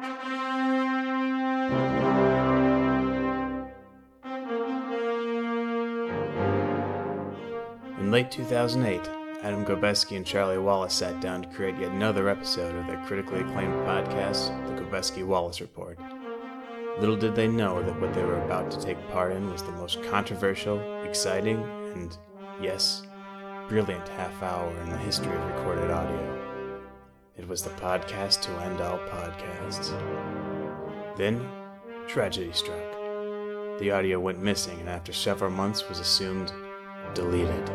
In late 2008, Adam Gobeski and Charlie Wallace sat down to create yet another episode of their critically acclaimed podcast, The Gobeski Wallace Report. Little did they know that what they were about to take part in was the most controversial, exciting, and, yes, brilliant half hour in the history of recorded audio. It was the podcast to end all podcasts. Then, tragedy struck. The audio went missing and after several months was assumed deleted.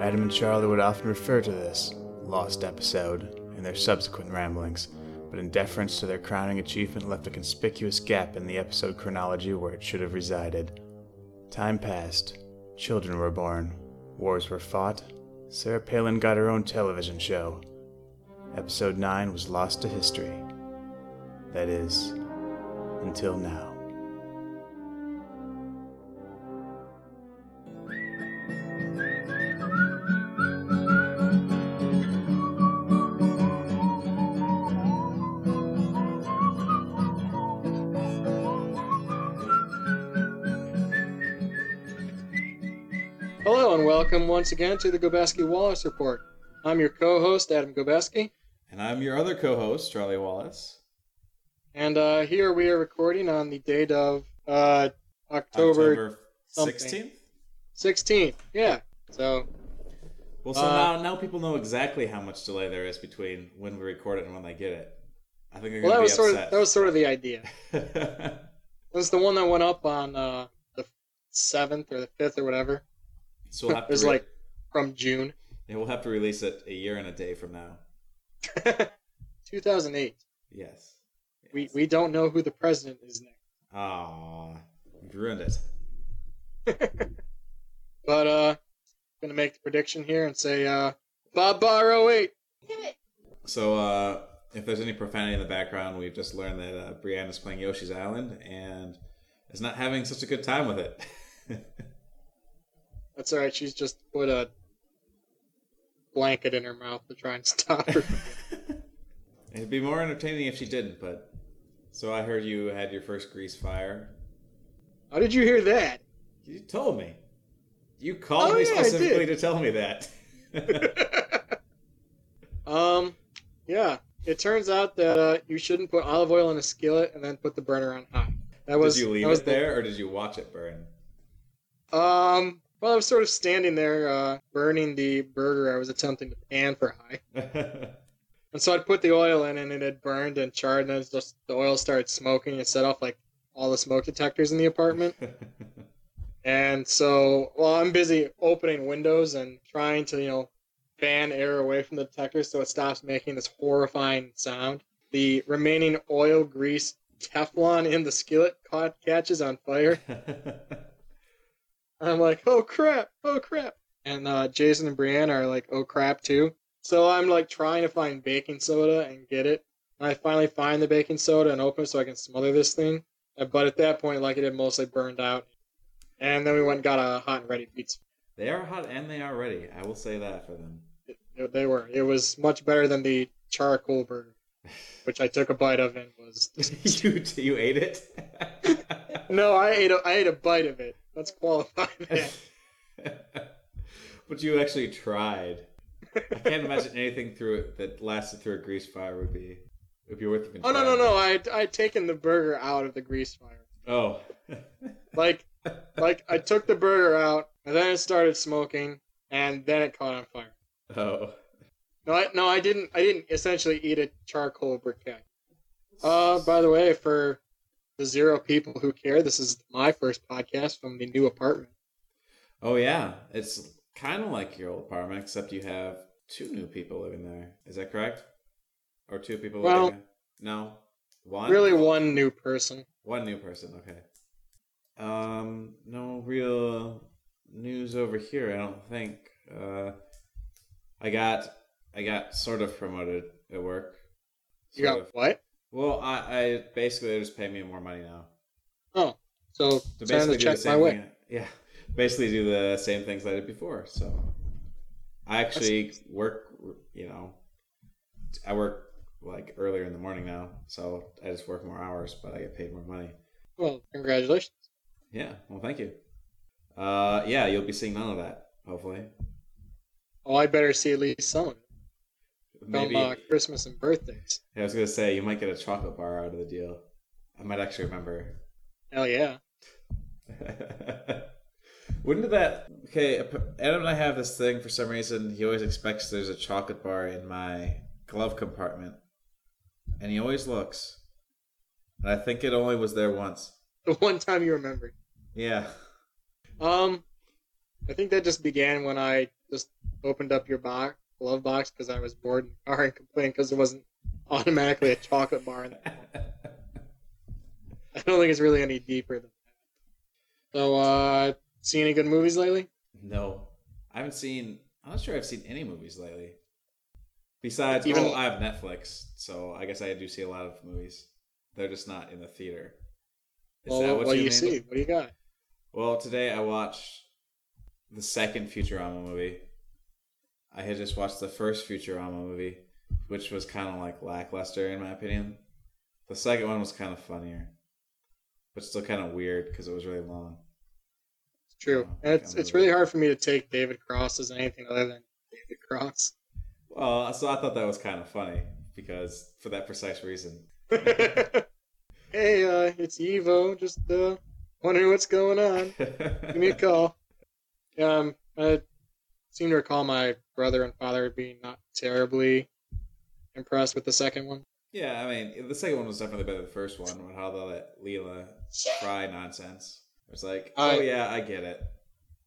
Adam and Charlie would often refer to this lost episode in their subsequent ramblings, but in deference to their crowning achievement left a conspicuous gap in the episode chronology where it should have resided. Time passed, children were born, wars were fought, Sarah Palin got her own television show. Episode 9 was lost to history. That is, until now. Hello and welcome once again to the Gobeski Wallace Report. I'm your co-host Adam Gobeski, And I'm your other co-host, Charlie Wallace. and uh, here we are recording on the date of uh, October, something. 16th. 16th. Yeah. So Well, so Uh, now now people know exactly how much delay there is between when we record it and when they get it. I think they're well, that was be sort of that was sort of the idea. It was the one that went up on uh, the seventh or the fifth or whatever. so we'll have It was re- like from June, yeah, we'll have to release it a year and a day from now. 2008. Yes. We we don't know who the president is next. Ah, ruined it. But uh, gonna make the prediction here and say uh, Bob Barr 08. So, uh, if there's any profanity in the background, we've just learned that uh, Brienne is playing Yoshi's Island and is not having such a good time with it. That's alright. She's just put a blanket in her mouth to try and stop her. It'd be more entertaining if she didn't, but. So I heard you had your first grease fire. How did you hear that? You told me. You called Oh, me yeah, specifically to tell me that. um, yeah. It turns out that uh, you shouldn't put olive oil in a skillet and then put the burner on high. That was did you leave it there, or did you watch it burn? Um, well, I was sort of standing there, uh, burning the burger I was attempting to pan for high, and so I'd put the oil in, and it had burned and charred, and then just the oil started smoking and set off like all the smoke detectors in the apartment. And so while I'm busy opening windows and trying to, you know, fan air away from the detectors so it stops making this horrifying sound, the remaining oil grease Teflon in the skillet caught, catches on fire. I'm like, oh crap, oh crap. And uh, Jason and Brienne are like, oh crap too. So I'm like trying to find baking soda and get it. And I finally find the baking soda and open it so I can smother this thing. But at that point, like it had mostly burned out. And then we went and got a hot and ready pizza. they are hot and they are ready. I will say that for them. It- it- they were. It was much better than the charcoal burger, which I took a bite of and was. you you ate it. no, I ate a I ate a bite of it. Let's qualify that. but you actually tried. I can't imagine anything through it that lasted through a grease fire would be would be worth. Oh no no no! I I taken the burger out of the grease fire. Oh. Like like I took the burger out and then it started smoking and then it caught on fire. oh. No, I, no, I didn't. I didn't essentially eat a charcoal briquette. Uh, by the way, for the zero people who care, this is my first podcast from the new apartment. Oh yeah, it's kind of like your old apartment, except you have two new people living there. Is that correct? Or two people Well- living there? No, one. Really, one new person. One new person. Okay. Um, no real news over here. I don't think. Uh, I got I got sort of promoted at work. You got of. what? Well, I, I basically they just pay me more money now. Oh, so To basically do the check my same way. thing. Yeah, basically do the same things I did before. So I actually work. You know, I work like earlier in the morning now, so I just work more hours, but I get paid more money. Well, congratulations. Yeah, well, thank you. Uh, yeah, you'll be seeing none of that, hopefully. Oh, I better see at least some of it. Maybe. Christmas and birthdays. Yeah, I was gonna say you might get a chocolate bar out of the deal. I might actually remember. Hell yeah. Wouldn't that okay? Adam and I have this thing for some reason. He always expects there's a chocolate bar in my glove compartment, and he always looks. And I think it only was there once. The one time you remembered. Yeah. Um, I think that just began when I just opened up your box, glove box, because I was bored in the car and complained because there wasn't automatically a chocolate bar in there. I don't think it's really any deeper than that. So, uh, see any good movies lately? No, I haven't seen. I'm not sure I've seen any movies lately. Besides, Even- oh, I have Netflix, so I guess I do see a lot of movies. They're just not in the theater. Is well, that what, what do you see? What do you got? Well, today I watched the second Futurama movie. I had just watched the first Futurama movie, which was kind of like lackluster in my opinion. The second one was kind of funnier, but still kind of weird because it was really long. It's true. Oh, And it's it's really hard for me to take David Cross as anything other than David Cross. Well, so I thought that was kind of funny because for that precise reason. hey, uh, it's Evo. Just uh, wondering what's going on. Give me a call. Um, I seem to recall my brother and father being not terribly impressed with the second one. yeah, I mean, the second one was definitely better than the first one. With how they let Leela cry nonsense. It's like, I- oh yeah, I get it.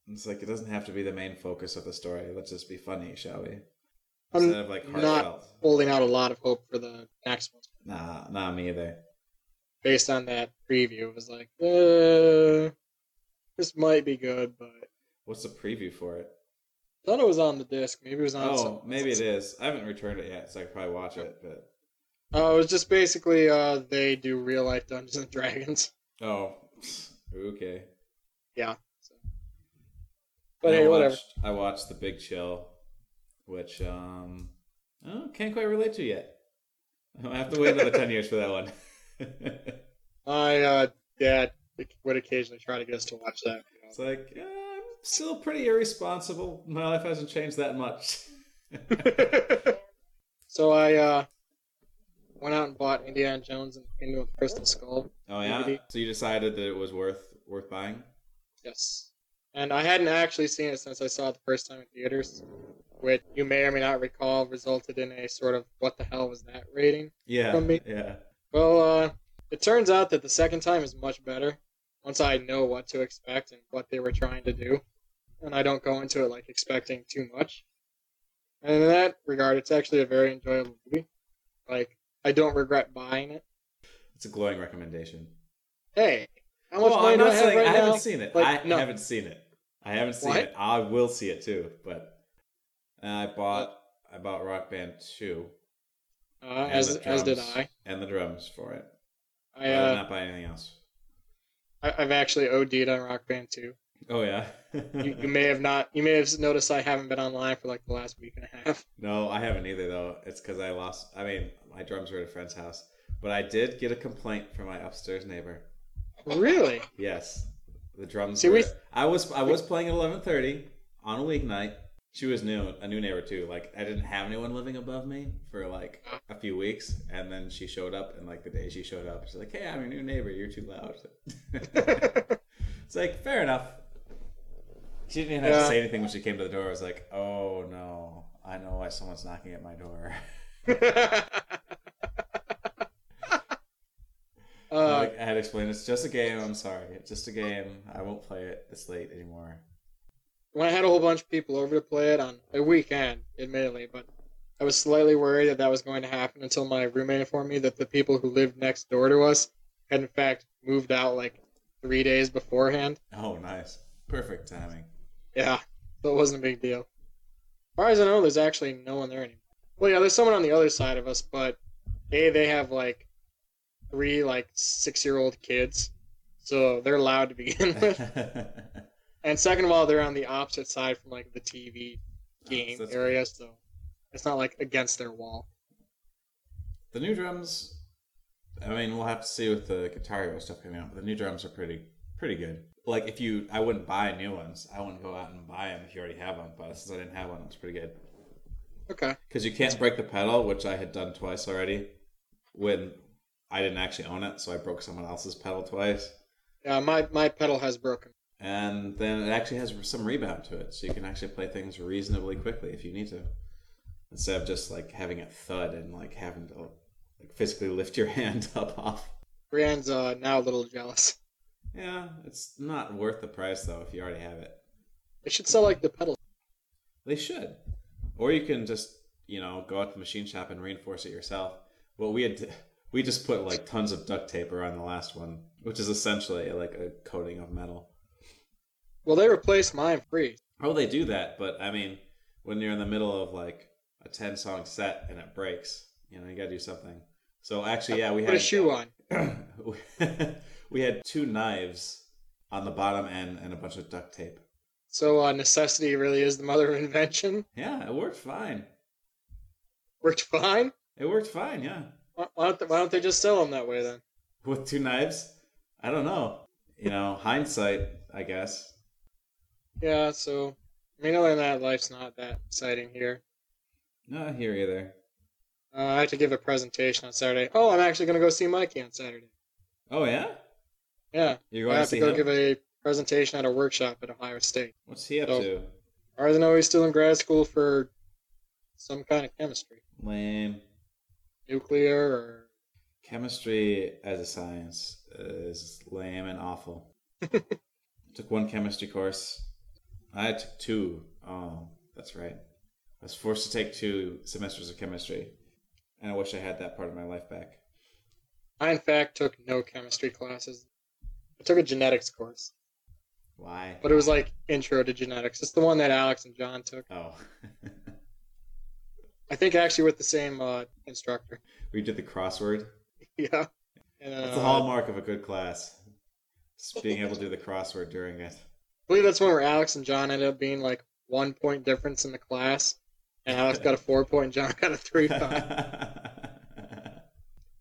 It's like it doesn't have to be the main focus of the story. Let's just be funny, shall we? I'm Instead of like not- Holding out a lot of hope for the next one. Nah, nah, me either. Based on that preview, it was like, uh, this might be good, but What's the preview for it? I thought it was on the disc. Maybe it was on. Oh, some- maybe it is. I haven't returned it yet, so I could probably watch it. But Oh, it was just basically uh, they do real life Dungeons and Dragons. oh, okay. So. But And hey, I whatever. watched, I watched The Big Chill, which um, oh, can't quite relate to yet. I have to wait another ten years for that one. My uh, dad would occasionally try to get us to watch that. you it's like uh, I'm still pretty irresponsible. My life hasn't changed that much. so I uh, went out and bought Indiana Jones and Kingdom of the Crystal Skull. oh yeah. DVD. So you decided that it was worth worth buying? Yes. And I hadn't actually seen it since I saw it the first time in theaters, which you may or may not recall resulted in a sort of what the hell was that rating. Yeah. From me? Yeah. Well, uh, it turns out that the second time is much better once I know what to expect and what they were trying to do, and I don't go into it like expecting too much. And in that regard, it's actually a very enjoyable movie. Like, I don't regret buying it. It's a glowing recommendation. Hey, how much well, money I'm do I have saying right I haven't now? seen it. Like, I no. haven't seen it. I haven't seen What? it. I will see it too, but uh, I bought I bought Rock Band two Uh, as the as did I. and the drums for it. I, I did uh, not buy anything else. I I've actually OD'd on Rock Band 2. Oh yeah. You, you may have not. You may have noticed I haven't been online for like the last week and a half. no, I haven't either though. It's because I lost. I mean, my drums were at a friend's house, but I did get a complaint from my upstairs neighbor. Really? Yes, the drums. See, were, we- I was I was playing at eleven thirty on a weeknight. She was new, a new neighbor too. Like I didn't have anyone living above me for like a few weeks, and then she showed up, and like the day she showed up, she's like, "Hey, I'm your new neighbor. You're too loud." it's like fair enough. She didn't even have Yeah. to say anything when she came to the door. I was like, "Oh no, I know why someone's knocking at my door." uh, like, I had to explain, it's just a game. I'm sorry, it's just a game. I won't play it this late anymore. when I had a whole bunch of people over to play it on a weekend, admittedly, but I was slightly worried that that was going to happen until my roommate informed me that the people who lived next door to us had in fact moved out like three days beforehand. Oh, nice, perfect timing. Yeah, so it wasn't a big deal. As far as I know, there's actually no one there anymore. Well, yeah, there's someone on the other side of us, but a they have like three like six year old kids, so they're allowed to begin with. And second of all, they're on the opposite side from like the TV oh, game That's area, so it's not like against their wall. The new drums. I mean, we'll have to see with the Guitar Hero stuff coming out. But the new drums are pretty pretty good. Like if you, I wouldn't buy new ones. I wouldn't go out and buy them if you already have one. But since I didn't have one, it was pretty good. Okay. Because you can't break the pedal, which I had done twice already. When I didn't actually own it, so I broke someone else's pedal twice. Yeah, my my pedal has broken. And then it actually has some rebound to it, so you can actually play things reasonably quickly if you need to, instead of just like having it thud and like having to like physically lift your hand up off. Brienne's uh, now a little jealous. Yeah, it's not worth the price though if you already have it. They should sell like the pedal. They should, or you can just you know go out to the machine shop and reinforce it yourself. Well, we had we just put like tons of duct tape around the last one, which is essentially like a coating of metal. Well, they replaced mine free. Oh, they do that, but I mean, when you're in the middle of like a ten song set and it breaks, you know, you gotta do something. So actually, yeah, we Put had a shoe on. we had two knives on the bottom end and a bunch of duct tape. So uh, necessity really is the mother of invention. Yeah, it worked fine. Worked fine. It worked fine, yeah. Why why don't they, why don't they just sell them that way then? With two knives, I don't know. You know, hindsight, I guess. Yeah. So I mean, other than that, life's not that exciting here. Not here either. Uh, I have to give a presentation on Saturday. Oh, I'm actually going to go see Mikey on Saturday. Oh yeah, Yeah, you're I going to have see to go him? give a presentation at a workshop at Ohio State. What's he up So- to? I know he's still in grad school for some kind of chemistry, Lame. nuclear or Chemistry as a science is lame and awful. took one chemistry course. I took two. Oh, that's right. I was forced to take two semesters of chemistry, and I wish I had that part of my life back. I in fact took no chemistry classes. I took a genetics course, Why? but it was like intro to genetics. It's the one that Alex and John took. Oh, I think actually with the same uh, instructor. we did the crossword. yeah. And, uh, That's the hallmark of a good class. Just being able to do the crossword during it. I believe that's one where Alex and John ended up being like one point difference in the class, and Alex got a four point, point, John got a three point.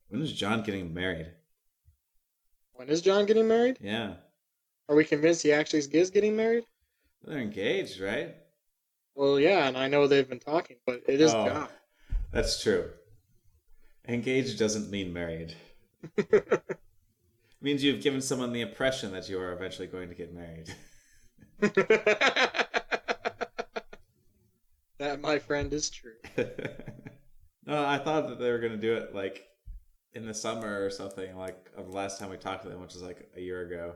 when is John getting married? When is John getting married? Yeah, Are we convinced he actually is getting married? they're engaged, right? Well, yeah, and I know they've been talking, but it is Oh. John. That's true. Engaged doesn't mean married. It means you've given someone the impression that you are eventually going to get married. that, my friend, is true. no, I thought that they were going to do it like in the summer or something, like of the last time we talked to them, which was like a year ago.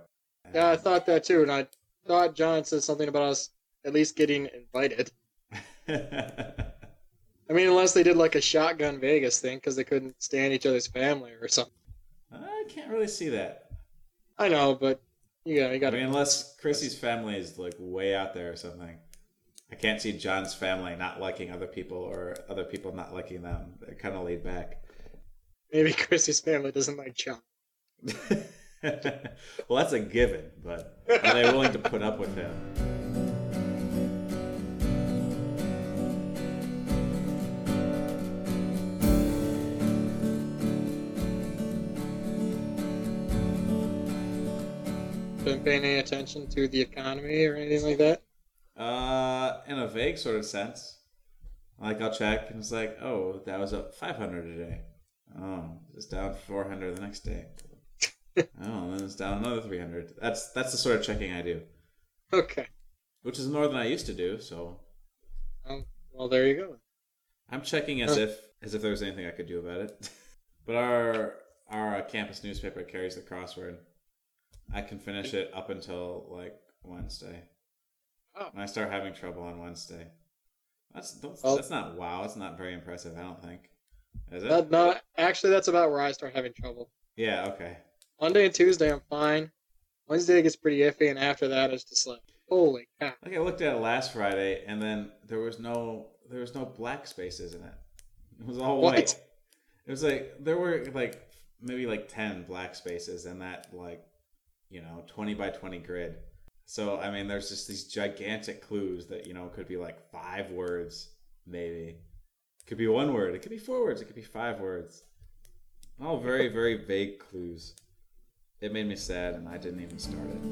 Yeah, I thought that too, and I thought John said something about us at least getting invited. I mean, unless they did like a shotgun Vegas thing because they couldn't stand each other's family or something. I can't really see that. I know, but you got you I got mean, to. unless Chrissy's family is like way out there or something. I can't see John's family not liking other people or other people not liking them. They're kind of laid back. Maybe Chrissy's family doesn't like John. well, that's a given, but are they willing to put up with him? Been paying any attention to the economy or anything like that? Uh, in a vague sort of sense. Like I'll check and it's like, oh, that was up 500 today. Oh, it's down 400 the next day. oh, and then it's down another 300. That's that's the sort of checking I do, Okay. which is more than I used to do. So Um, well, there you go. I'm checking as Huh. if as if there was anything I could do about it. but our our uh, campus newspaper carries the crossword. I can finish it up until like Wednesday. Oh. And I start having trouble on Wednesday. That's that's, Well- that's not wow. It's not very impressive. I don't think. Is it? That, no, actually, that's about where I start having trouble. yeah. Okay. Monday and Tuesday, I'm fine. Wednesday gets pretty iffy, and after that, it's just like, holy cow. Like I looked at it last Friday, and then there was no there was no black spaces in it. It was all What? white. It was like there were like maybe like ten black spaces in that like you know twenty by twenty grid. So I mean, there's just these gigantic clues that you know could be like five words, maybe. Could be one word. It could be four words. It could be five words. All very, very vague clues. It made me sad, and I didn't even start it.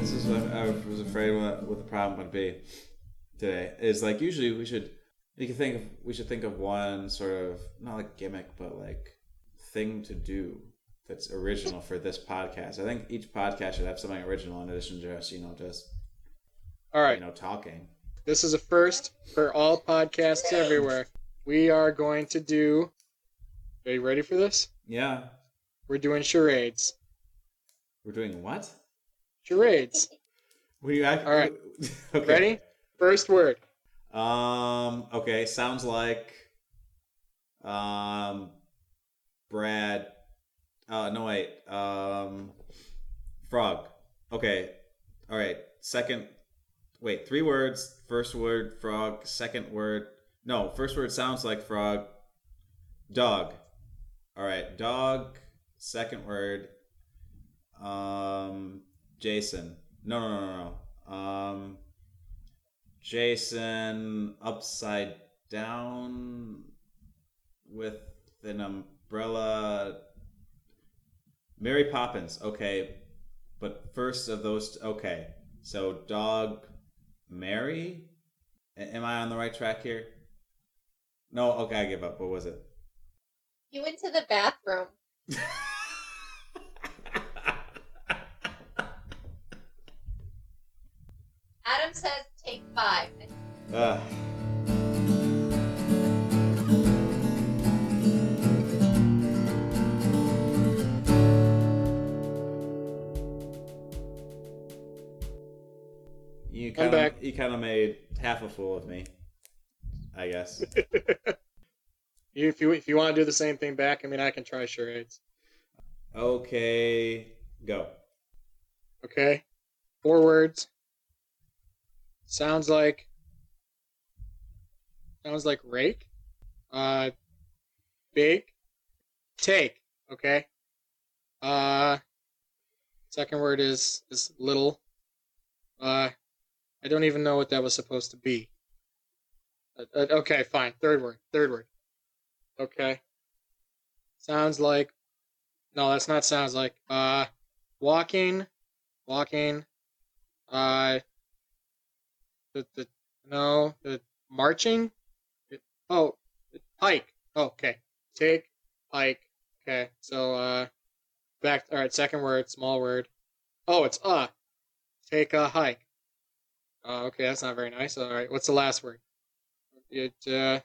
This is what I was afraid what, what the problem would be today. Is like usually we should you can think of we should think of one sort of not like gimmick but like thing to do that's original for this podcast. I think each podcast should have something original in addition to just you know just All right. you know talking. This is a first for all podcasts everywhere. We are going to do. Are you ready for this? Yeah, We're doing charades. we're doing what? Charades. We act- All right. okay. Ready? First word. Um. Okay. Sounds like. Um. Brad. Uh. No wait. Um. Frog. Okay. All right. Second. Wait. Three words. First word. Frog. Second word. No. First word sounds like frog. Dog. All right. Dog. Second word. Um. Jason. No. No. No. No. Um. Jason upside down with an umbrella. Mary Poppins, okay. But first of those, okay. So, dog Mary? A- Am I on the right track here? No, okay, I give up. What was it? You went to the bathroom. Adam says take five. Ugh. You kind of made half a fool of me, I guess. You, if you if you want to do the same thing back, I mean, I can try charades. okay, go. Okay. Four words. Sounds like. Sounds like rake. Uh, big. Take. Okay. Uh, second word is is little. Uh, I don't even know what that was supposed to be. Uh, uh, okay, fine. Third word. Third word. Okay. Sounds like. No, that's not sounds like. Uh, walking walking. Uh, the the no the marching. It, oh, hike. Oh, okay, take hike. Okay, so uh, back. All right, second word, small word. Oh, it's uh. Take a hike. Uh, okay, that's not very nice. All right, what's the last word? It uh,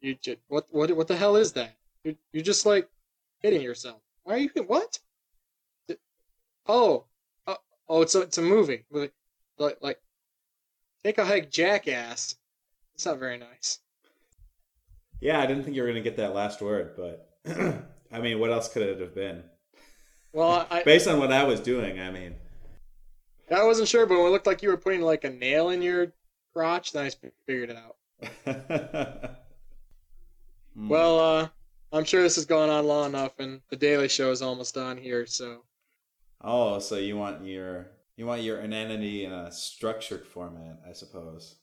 you just what what what the hell is that? You're, you're just like hitting yourself. Why are you what? Oh, Oh, it's a, it's a movie. Like, like, like, take a hike, jackass. It's not very nice. Yeah, I didn't think you were gonna get that last word, but I mean, what else could it have been? Well, I, Based on what I was doing, I mean. I wasn't sure, but when it looked like you were putting like a nail in your crotch, then I figured it out. Hmm. Well, uh, I'm sure this has gone on long enough, and the Daily Show is almost on here. So, Oh, so you want your you want your inanity in a structured format, I suppose.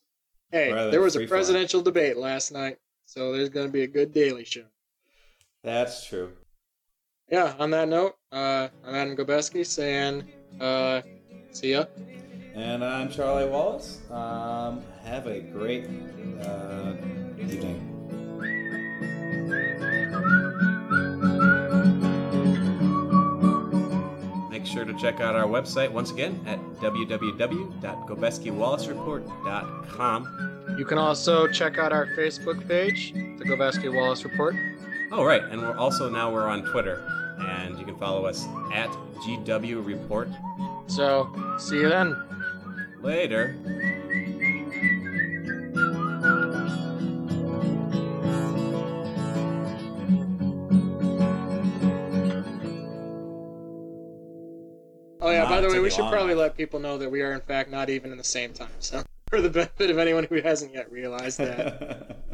hey, Rather there was a free form. presidential debate last night, so there's going to be a good Daily Show. That's true. Yeah. On that note, uh, I'm Adam Gobeski saying, uh, see ya. And I'm Charlie Wallace. Um, have a great uh, evening. Make sure to check out our website once again at www.gobeskiwallacereport.com. You can also check out our Facebook page, the Gobeski Wallace Report. Oh, right. And we're also now we're on Twitter. And you can follow us at GW Report. So, see you then. Later. Oh yeah, Wow, by the way, we should probably let people know that we are in fact not even in the same time. So, for the benefit of anyone who hasn't yet realized that.